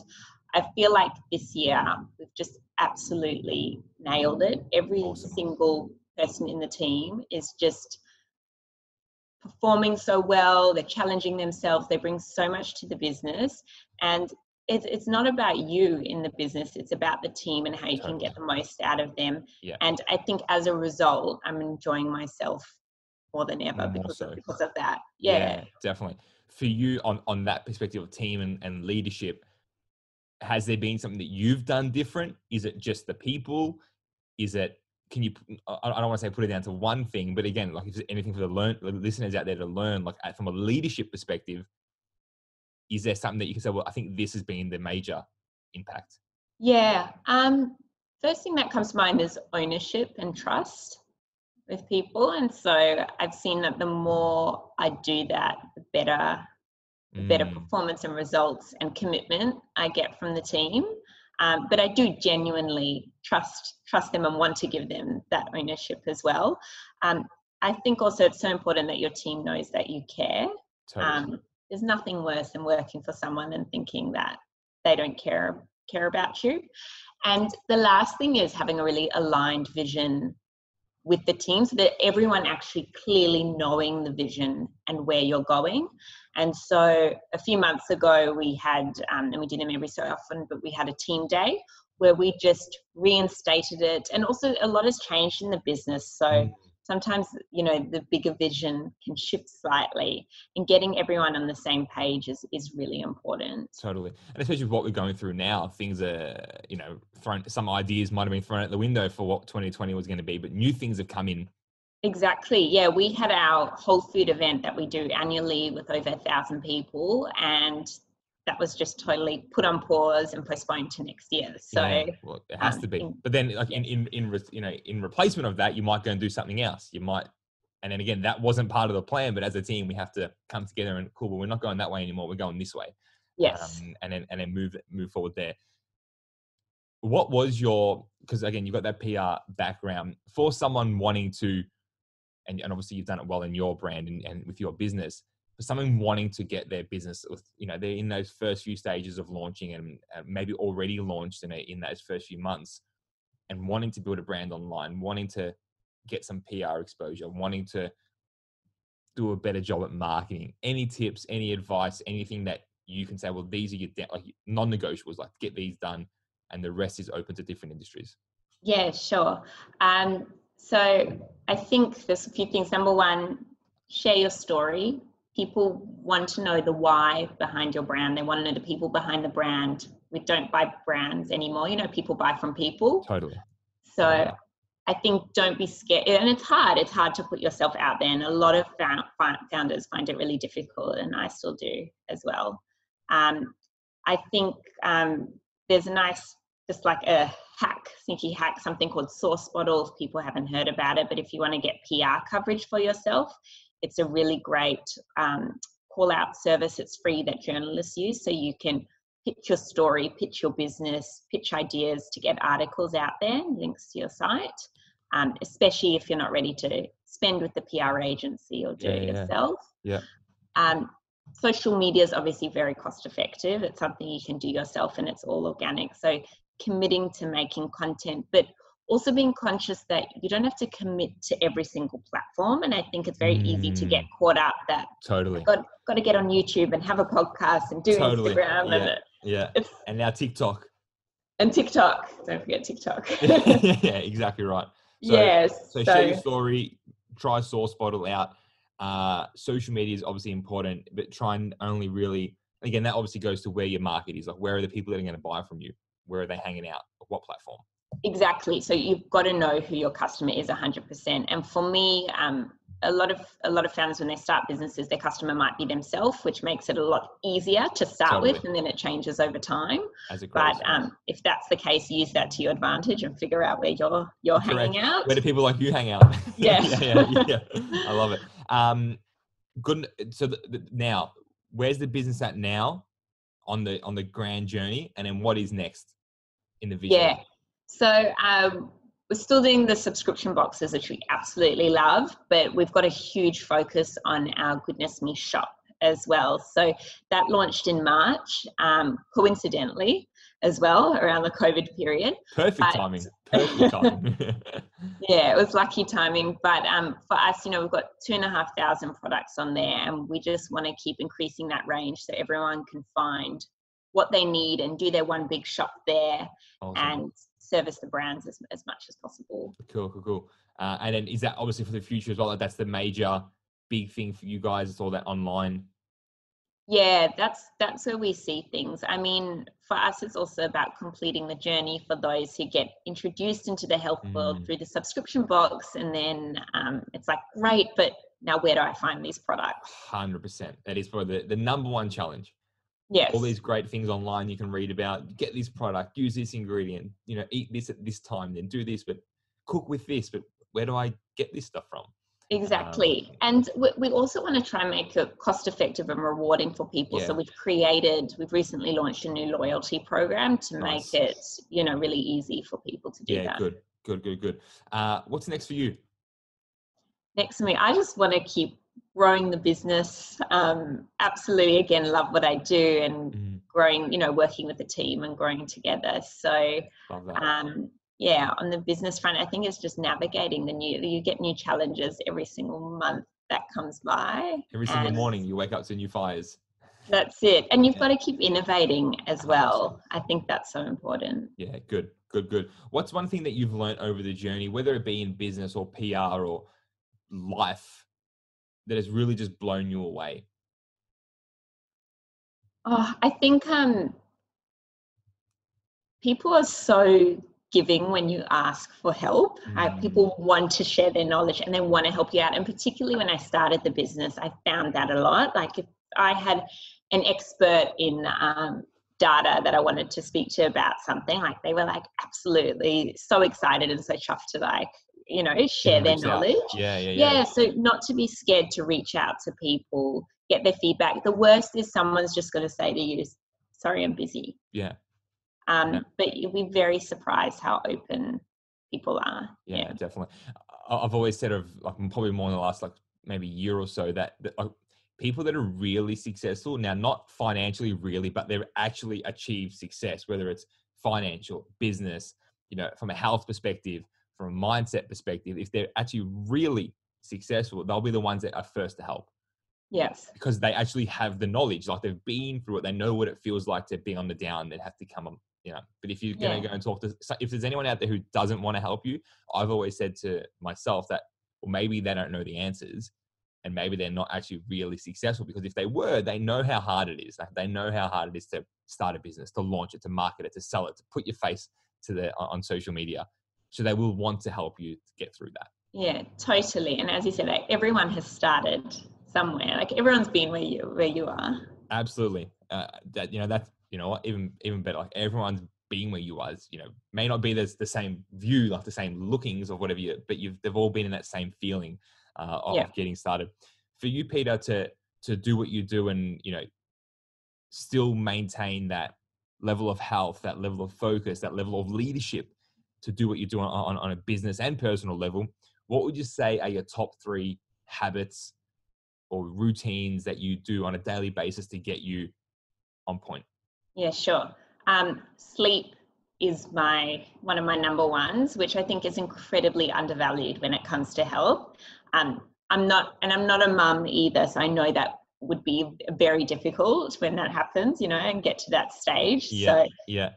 I feel like this year um, we've just absolutely nailed it. Every Awesome. single person in the team is just performing so well, they're challenging themselves, they bring so much to the business. And it's, it's not about you in the business, it's about the team and how you can get the most out of them. Yeah. And I think as a result, I'm enjoying myself more than ever More because, so. of, because of that. Yeah. definitely. For you on on that perspective of team and, and leadership, has there been something that you've done different? Is it just the people? Is it can you I don't want to say put it down to one thing, but again, like if there's anything for the learn listeners out there to learn, like from a leadership perspective, is there something that you can say, well, I think this has been the major impact? Yeah. Um, first thing that comes to mind is ownership and trust with people. And so I've seen that the more I do that, the better the better Mm, performance and results and commitment I get from the team. Um, but I do genuinely trust trust them and want to give them that ownership as well. Um, I think also it's so important that your team knows that you care. totally. Um, there's nothing worse than working for someone and thinking that they don't care care about you. And the last thing is having a really aligned vision with the team so that everyone actually clearly knowing the vision and where you're going. And so a few months ago, we had, um, and we do them every so often, but we had a team day where we just reinstated it. And also, a lot has changed in the business. So Mm, sometimes, you know, the bigger vision can shift slightly, and getting everyone on the same page is, is really important. Totally. And especially with what we're going through now, things are, you know, thrown, some ideas might have been thrown out the window for what 2020 was going to be, but new things have come in. Exactly. Yeah, we had our whole food event that we do annually with over a thousand people, and that was just totally put on pause and postponed to next year. So Yeah, well, it has um, to be. in- But then, like in in in you know, in replacement of that, you might go and do something else. You might, and then again, that wasn't part of the plan. But as a team, we have to come together and cool. But we're not going that way anymore. We're going this way. yes, um, and then and then move move forward there. What was your because again you've got that PR background for someone wanting to, and, and obviously you've done it well in your brand and, and with your business. For someone wanting to get their business, with you know they're in those first few stages of launching and maybe already launched in a, in those first few months, and wanting to build a brand online, wanting to get some PR exposure, wanting to do a better job at marketing. Any tips, any advice, anything that you can say, well, these are your de- like non-negotiables, like get these done, and the rest is open to different industries. yeah, sure. Um, so I think there's a few things. Number one, share your story. People want to know the why behind your brand. They want to know the people behind the brand. We don't buy brands anymore. You know, people buy from people. Totally. So Yeah. I think don't be scared. And it's hard. It's hard to put yourself out there. And a lot of founders find it really difficult, and I still do as well. Um, I think um, there's a nice, just like a hack, sneaky hack, something called SourceBottles. People haven't heard about it, but if you want to get PR coverage for yourself, it's a really great um, call out service. It's free that journalists use. So you can pitch your story, pitch your business, pitch ideas to get articles out there, links to your site, um, especially if you're not ready to spend with the PR agency or do Yeah, it yeah. yourself. Yeah. Um, social media is obviously very cost effective. It's something you can do yourself and it's all organic. So committing to making content, but also being conscious that you don't have to commit to every single platform. And I think it's very easy to get Mm. caught up that Totally. got got to get on YouTube and have a podcast and do Totally, Instagram and yeah. it, Yeah. it's And now TikTok. and TikTok. Don't forget TikTok. yeah, exactly right. So, yes. So, So, share your story, try SourceBottle out. Uh, social media is obviously important, but try and only really again that obviously goes to where your market is. Like where are the people that are going to buy from you? Where are they hanging out? What platform? Exactly. So you've got to know who your customer is 100%. And for me, um, a lot of a lot of founders when they start businesses, their customer might be themselves, which makes it a lot easier to start totally. with, and then it changes over time. but um, if that's the case, use that to your advantage and figure out where you're you're Correct. hanging out. Where do people like you hang out? Yeah, yeah, yeah, yeah, I love it. Um, good. So the, the, now, where's the business at now on the on the grand journey, and then what is next in the vision? Yeah. So um, we're still doing the subscription boxes, which we absolutely love, but we've got a huge focus on our Goodness Me shop as well. So that launched in March, um, coincidentally, as well, around the COVID period. Perfect but, timing. Perfect timing. yeah, it was lucky timing. But um, for us, you know, we've got two and a half thousand products on there, and we just want to keep increasing that range so everyone can find what they need and do their one big shop there awesome. and service the brands as, as much as possible. Cool, cool, cool. Uh, and then is that obviously for the future as well? Like that's the major big thing for you guys. It's all that online. Yeah, that's that's where we see things. I mean, for us, it's also about completing the journey for those who get introduced into the health mm. world through the subscription box, and then um, it's like, great, but now where do I find these products? Hundred percent. That is probably the, the number one challenge. Yes. All these great things online you can read about. Get this product, use this ingredient, you know, eat this at this time, then do this, but cook with this. But where do I get this stuff from? Exactly. Um, and we, we, also want to try and make it cost effective and rewarding for people. Yeah. So we've created, we've recently launched a new loyalty program to nice. make it, you know, really easy for people to do yeah, that. good, good, good, good. Uh, what's next for you? Next for me, I just want to keep growing the business. Um, absolutely, again, love what I do and mm. growing, you know, working with the team and growing together. So, um, yeah, on the business front, I think it's just navigating the new, you get new challenges every single month that comes by. Every single morning, you wake up to new fires. That's it. And you've yeah. got to keep innovating as well. I think that's so important. Yeah, good, good, good. What's one thing that you've learned over the journey, whether it be in business or PR or life, that has really just blown you away? Oh, I think um, people are so giving when you ask for help. Mm. Uh, people want to share their knowledge and they want to help you out. And particularly when I started the business, I found that a lot. Like if I had an expert in um, data that I wanted to speak to about something, like they were like absolutely so excited and so chuffed to like you know share their knowledge. Yeah, yeah, yeah. Yeah so not to be scared to reach out to people get their feedback. The worst is someone's just going to say to you sorry i'm busy. Yeah. Um yeah. but you'll be very surprised how open people are. Yeah, yeah, definitely. I've always said of like probably more in the last like maybe year or so that, that people that are really successful now not financially really but they've actually achieved success whether it's financial business you know from a health perspective from a mindset perspective, if they're actually really successful, they'll be the ones that are first to help. Yes. Because they actually have the knowledge, like they've been through it, they know what it feels like to be on the down, they have to come on, you know. But if you're going to go and talk to, if there's anyone out there who doesn't want to help you, I've always said to myself that, well, maybe they don't know the answers and maybe they're not actually really successful because if they were, they know how hard it is. They know how hard it is to start a business, to launch it, to market it, to sell it, to put your face to the on social media so they will want to help you to get through that. Yeah totally. And as you said like everyone has started somewhere. Like everyone's been where you where you are. Absolutely. Uh, that you know that's you know even even better like everyone's being where you was you know may not be the, the same view like the same lookings or whatever you but you've they've all been in that same feeling uh, of yeah. getting started. For you peter to to do what you do and you know still maintain that level of health that level of focus that level of leadership to do what you're doing on, on a business and personal level, what would you say are your top three habits or routines that you do on a daily basis to get you on point? Yeah, sure. Um, sleep is my one of my number ones, which I think is incredibly undervalued when it comes to health. Um, I'm not, and I'm not a mum either, so I know that would be very difficult when that happens, you know, and get to that stage. Yeah, so yeah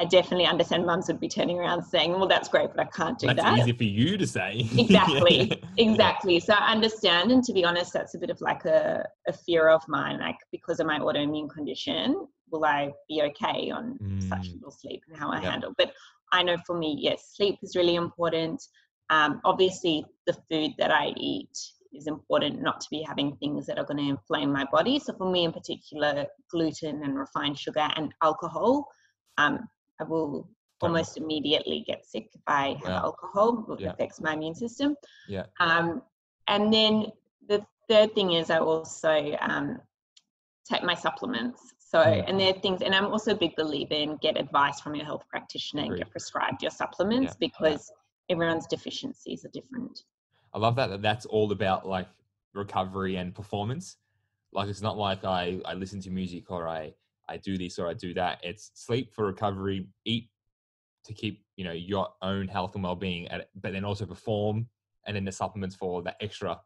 I definitely understand mums would be turning around saying, well, that's great, but I can't do That's that. That's easy for you to say. Exactly. Yeah. Exactly. So I understand. And to be honest, that's a bit of like a, a fear of mine. Like, because of my autoimmune condition, will I be okay on such Mm. little sleep and how I Yeah. handle? But I know for me, yes, sleep is really important. Um, obviously, the food that I eat is important not to be having things that are going to inflame my body. So for me, in particular, gluten and refined sugar and alcohol, um, I will almost immediately get sick if I have Yeah. alcohol. It Yeah. affects my immune system. Yeah. Um, and then the third thing is I also um, take my supplements. So, Mm. and there are things, and I'm also a big believer in get advice from your health practitioner and get prescribed your supplements Yeah, yeah. because everyone's deficiencies are different. I love that, that that's all about like recovery and performance. Like it's not like I, I listen to music or I, I do this or I do that. It's sleep for recovery, eat to keep, you know, your own health and well-being at, but then also perform and then the supplements for that extra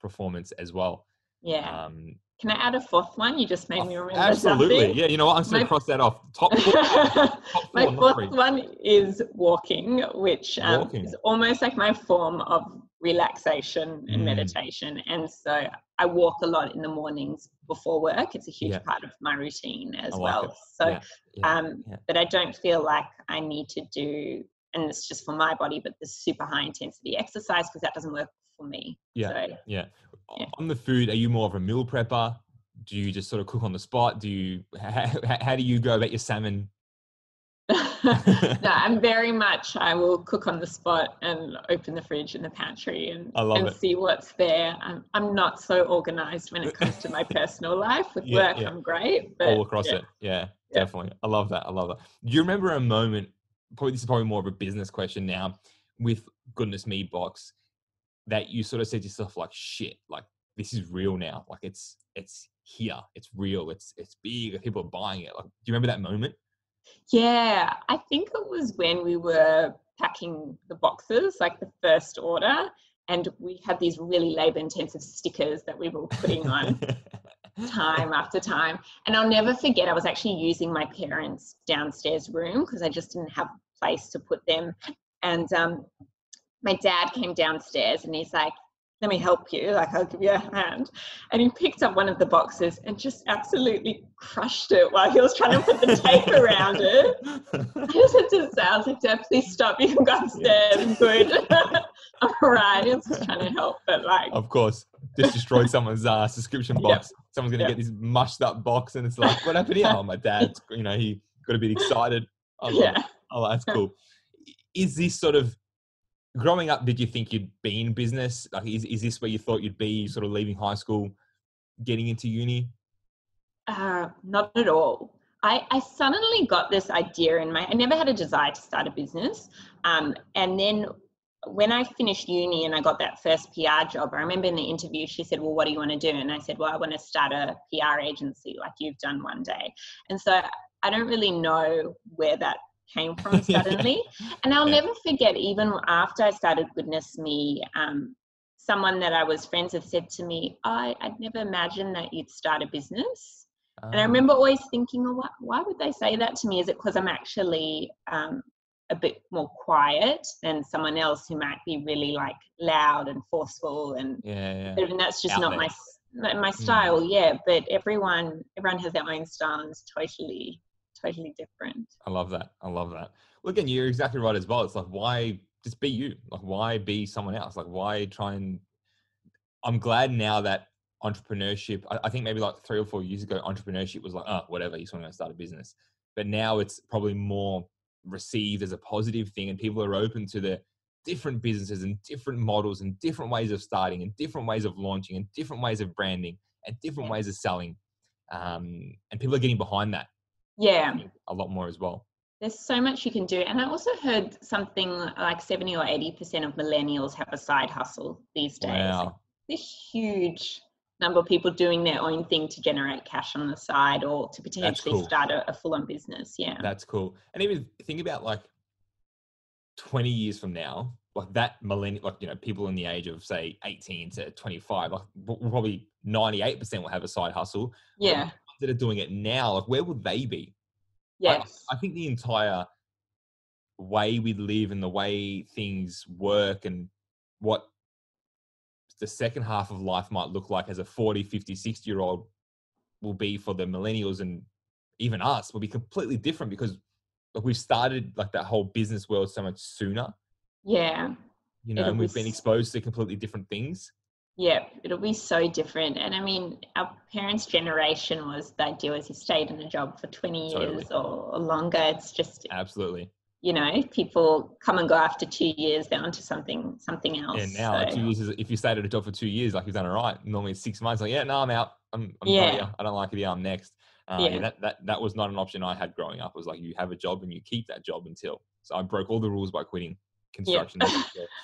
performance as well. Yeah. Um, Can I add a fourth one? You just made oh, me remember absolutely. something. Yeah. You know what? I'm just My- to cross that off. Top four, top my four, not fourth three. one is walking, which um, Walking. is almost like my form of relaxation and Mm. meditation. And so I walk a lot in the mornings before work. It's a huge Yeah. part of my routine as like well. it. So, Yeah, yeah, um, but I don't feel like I need to do, and it's just for my body, but the super high intensity exercise because that doesn't work for me. Yeah. So, Yeah. Yeah. On the food, are you more of a meal prepper? Do you just sort of cook on the spot? Do you how, how do you go about your salmon? No, I'm very much. I will cook on the spot and open the fridge and the pantry and, and it. see what's there. I'm, I'm not so organized when it comes to my personal life. With Yeah, work, yeah. I'm great. But all across yeah. it. Yeah, Yeah. definitely. I love that. I love that. Do you remember a moment? Probably this is probably more of a business question now. With goodness me box, that you sort of said to yourself like, "Shit, like this is real now. Like it's it's here. It's real. It's it's big. People are buying it." Like, do you remember that moment? Yeah, I think it was when we were packing the boxes, like the first order, and we had these really labor intensive stickers that we were putting on time after time. And I'll never forget, I was actually using my parents' downstairs room because I just didn't have a place to put them. And um, my dad came downstairs and he's like, let me help you, like I'll give you a hand. And he picked up one of the boxes and just absolutely crushed it while he was trying to put the tape around it. I just had to say, I was like, Dad, please stop. You can go upstairs. I'm good. I'm all right. I was just trying to help, but like, of course, just destroyed someone's uh, subscription Yep. box. Someone's gonna Yep. get this mushed up box, and it's like, what happened here? Oh, my dad. You know, he got a bit excited. I it. yeah. Oh, that's cool. Is this sort of growing up? Did you think you'd be in business? Like, is is this where you thought you'd be? Sort of leaving high school, getting into uni. Uh, not at all. I, I suddenly got this idea in my. I never had a desire to start a business, um, and then when I finished uni and I got that first PR job, I remember in the interview she said, "Well, what do you want to do?" And I said, "Well, I want to start a PR agency like you've done one day." And so I don't really know where that came from suddenly. and I'll Yeah. never forget, even after I started Goodness Me, um, someone that I was friends with said to me, I, I'd never imagined that you'd start a business. And I Um, remember always thinking, oh, why, why would they say that to me? Is it because I'm actually um, a bit more quiet than someone else who might be really like loud and forceful and Yeah, yeah. and that's just Out not there. my my my style yeah but everyone everyone has their own style and it's totally totally different I love that. I love that. Well, again, you're exactly right as well. It's like, why just be you? Like, why be someone else? Like, why try and? I'm glad now that entrepreneurship. I, I think maybe like three or four years ago, entrepreneurship was like, oh, whatever. You just want to start a business. But now it's probably more received as a positive thing, and people are open to the different businesses and different models and different ways of starting and different ways of launching and different ways of branding and different ways of selling. Um, and people are getting behind that yeah a lot more as well. there's so much you can do and i also heard something like 70 or 80 percent of millennials have a side hustle these days Wow. this huge number of people doing their own thing to generate cash on the side or to potentially cool. start a, a full-on business yeah That's cool. And even think about like 20 years from now, like that millennial, like, you know, people in the age of say 18 to 25, like probably 98% will have a side hustle. yeah That are doing it now, like where would they be? Yes. I, I think the entire way we live and the way things work and what the second half of life might look like as a 40, 50, 60 year old will be for the millennials and even us will be completely different because like, we've started like that whole business world so much sooner, yeah. you know, It'll and we've been exposed to completely different things. Yeah, it'll be so different. And I mean, our parents' generation was the idea was you stayed in a job for 20 Totally. years or, or longer. It's just, Absolutely. you know, people come and go after two years, they're onto something something else. And now, like, two years is, if you stayed at a job for two years, like you've done it right. Normally, it's six months. Like, yeah, no, I'm out. I'm, I'm Yeah. yeah. I don't like it. Yeah, I'm next. Uh, yeah. Yeah. that, that that was not an option I had growing up. It was like you have a job and you keep that job until. So I broke all the rules by quitting construction.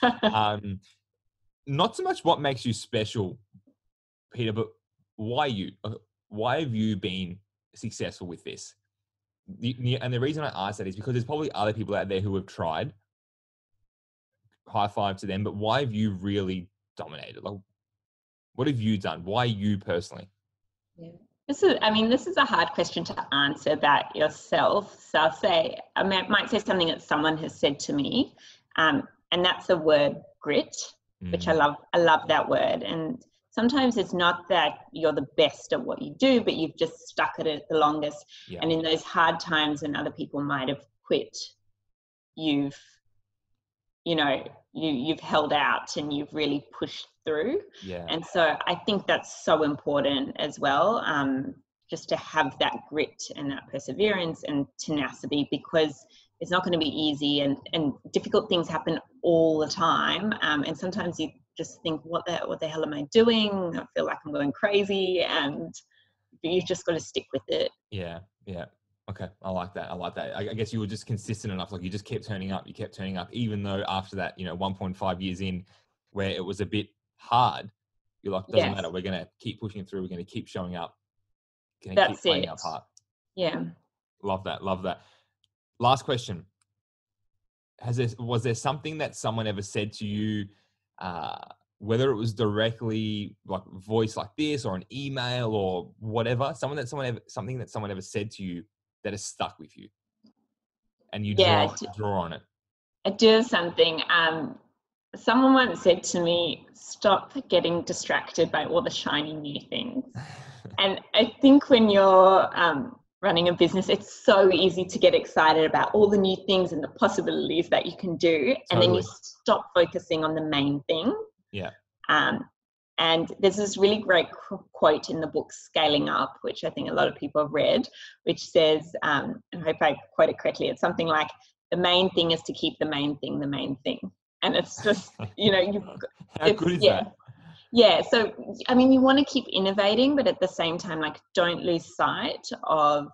um, not so much what makes you special, Peter, but why you? Uh, Why have you been successful with this? And the reason I ask that is because there's probably other people out there who have tried. High five to them, but why have you really dominated? Like, what have you done? Why you personally? This is, I mean, this is a hard question to answer about yourself. So I'll say, I might say something that someone has said to me, um, and that's the word grit, which I Mm, love. I love that word. And sometimes it's not that you're the best at what you do, but you've just stuck at it the longest. yeah, And in those hard times when other people might have quit, you've, you know, you you've held out and you've really pushed through. yeah, And so I think that's so important as well, um, just to have that grit and that perseverance and tenacity because it's not going to be easy and, and difficult things happen all the time. Um, and sometimes you just think, what the, what the hell am I doing? I feel like I'm going crazy. And you've just got to stick with it. yeah, yeah. Okay, I like that. I like that. I, I guess you were just consistent enough. Like you just kept turning up. You kept turning up, even though after that, you know, 1.5 years in, where it was a bit hard, you're like, doesn't Yes. matter. We're gonna keep pushing through. We're gonna keep showing up. Gonna That's keep playing our it. part. Yeah. Love that. Love that. Last question. Has there was there something that someone ever said to you, uh, whether it was directly like voice like this or an email or whatever, someone that someone ever something that someone ever said to you that has stuck with you, and you Yeah, draw d- draw on it. I do have something. Um, someone once said to me, stop getting distracted by all the shiny new things. And I think when you're um, running a business, it's so easy to get excited about all the new things and the possibilities that you can do. And then you stop focusing on the main thing. Yeah. Um, and there's this really great qu- quote in the book Scaling Up, which I think a lot of people have read, which says, um, and I hope I quote it correctly, it's something like, the main thing is to keep the main thing the main thing. And it's just, you know, you've How good is yeah. that? Yeah so i mean you want to keep innovating but at the same time like don't lose sight of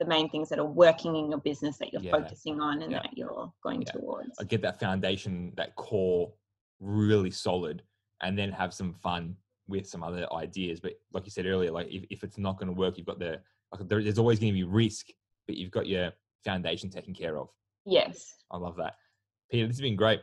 the main things that are working in your business that you're Yeah. focusing on and Yeah. that you're going Yeah. towards I get that foundation, that core, really solid, and then have some fun with some other ideas. But like you said earlier, like if, if it's not going to work, you've got the like there, there's always going to be risk, but you've got your foundation taken care of. yes I love that. Peter, this has been great.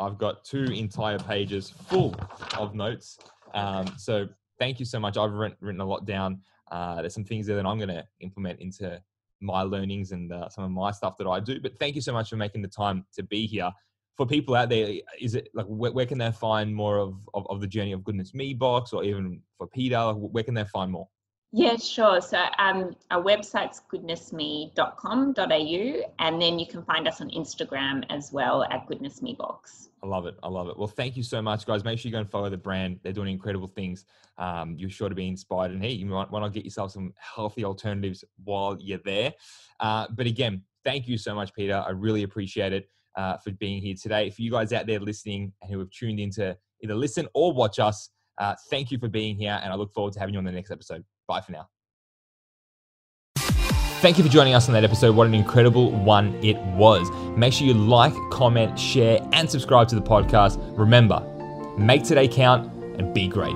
I've got two entire pages full of notes. Um, so thank you so much. I've written, written a lot down. Uh, there's some things there that I'm going to implement into my learnings and uh, some of my stuff that I do. But thank you so much for making the time to be here. For people out there, is it like where, where can they find more of, of, of the journey of goodness me box, or even for Peter? Where can they find more? Yeah sure so um our website's goodnessme.com.au and then you can find us on instagram as well at goodnessmebox I love it. I love it. Well, thank you so much, guys. Make sure you go and follow the brand. They're doing incredible things. Um, you're sure to be inspired. And hey, you might want to get yourself some healthy alternatives while you're there. Uh, but again, thank you so much, Peter. I really appreciate it uh, for being here today. For you guys out there listening and who have tuned in to either listen or watch us, uh, thank you for being here. And I look forward to having you on the next episode. Bye for now. Thank you for joining us on that episode. What an incredible one it was. Make sure you like, comment, share, and subscribe to the podcast. Remember, make today count and be great.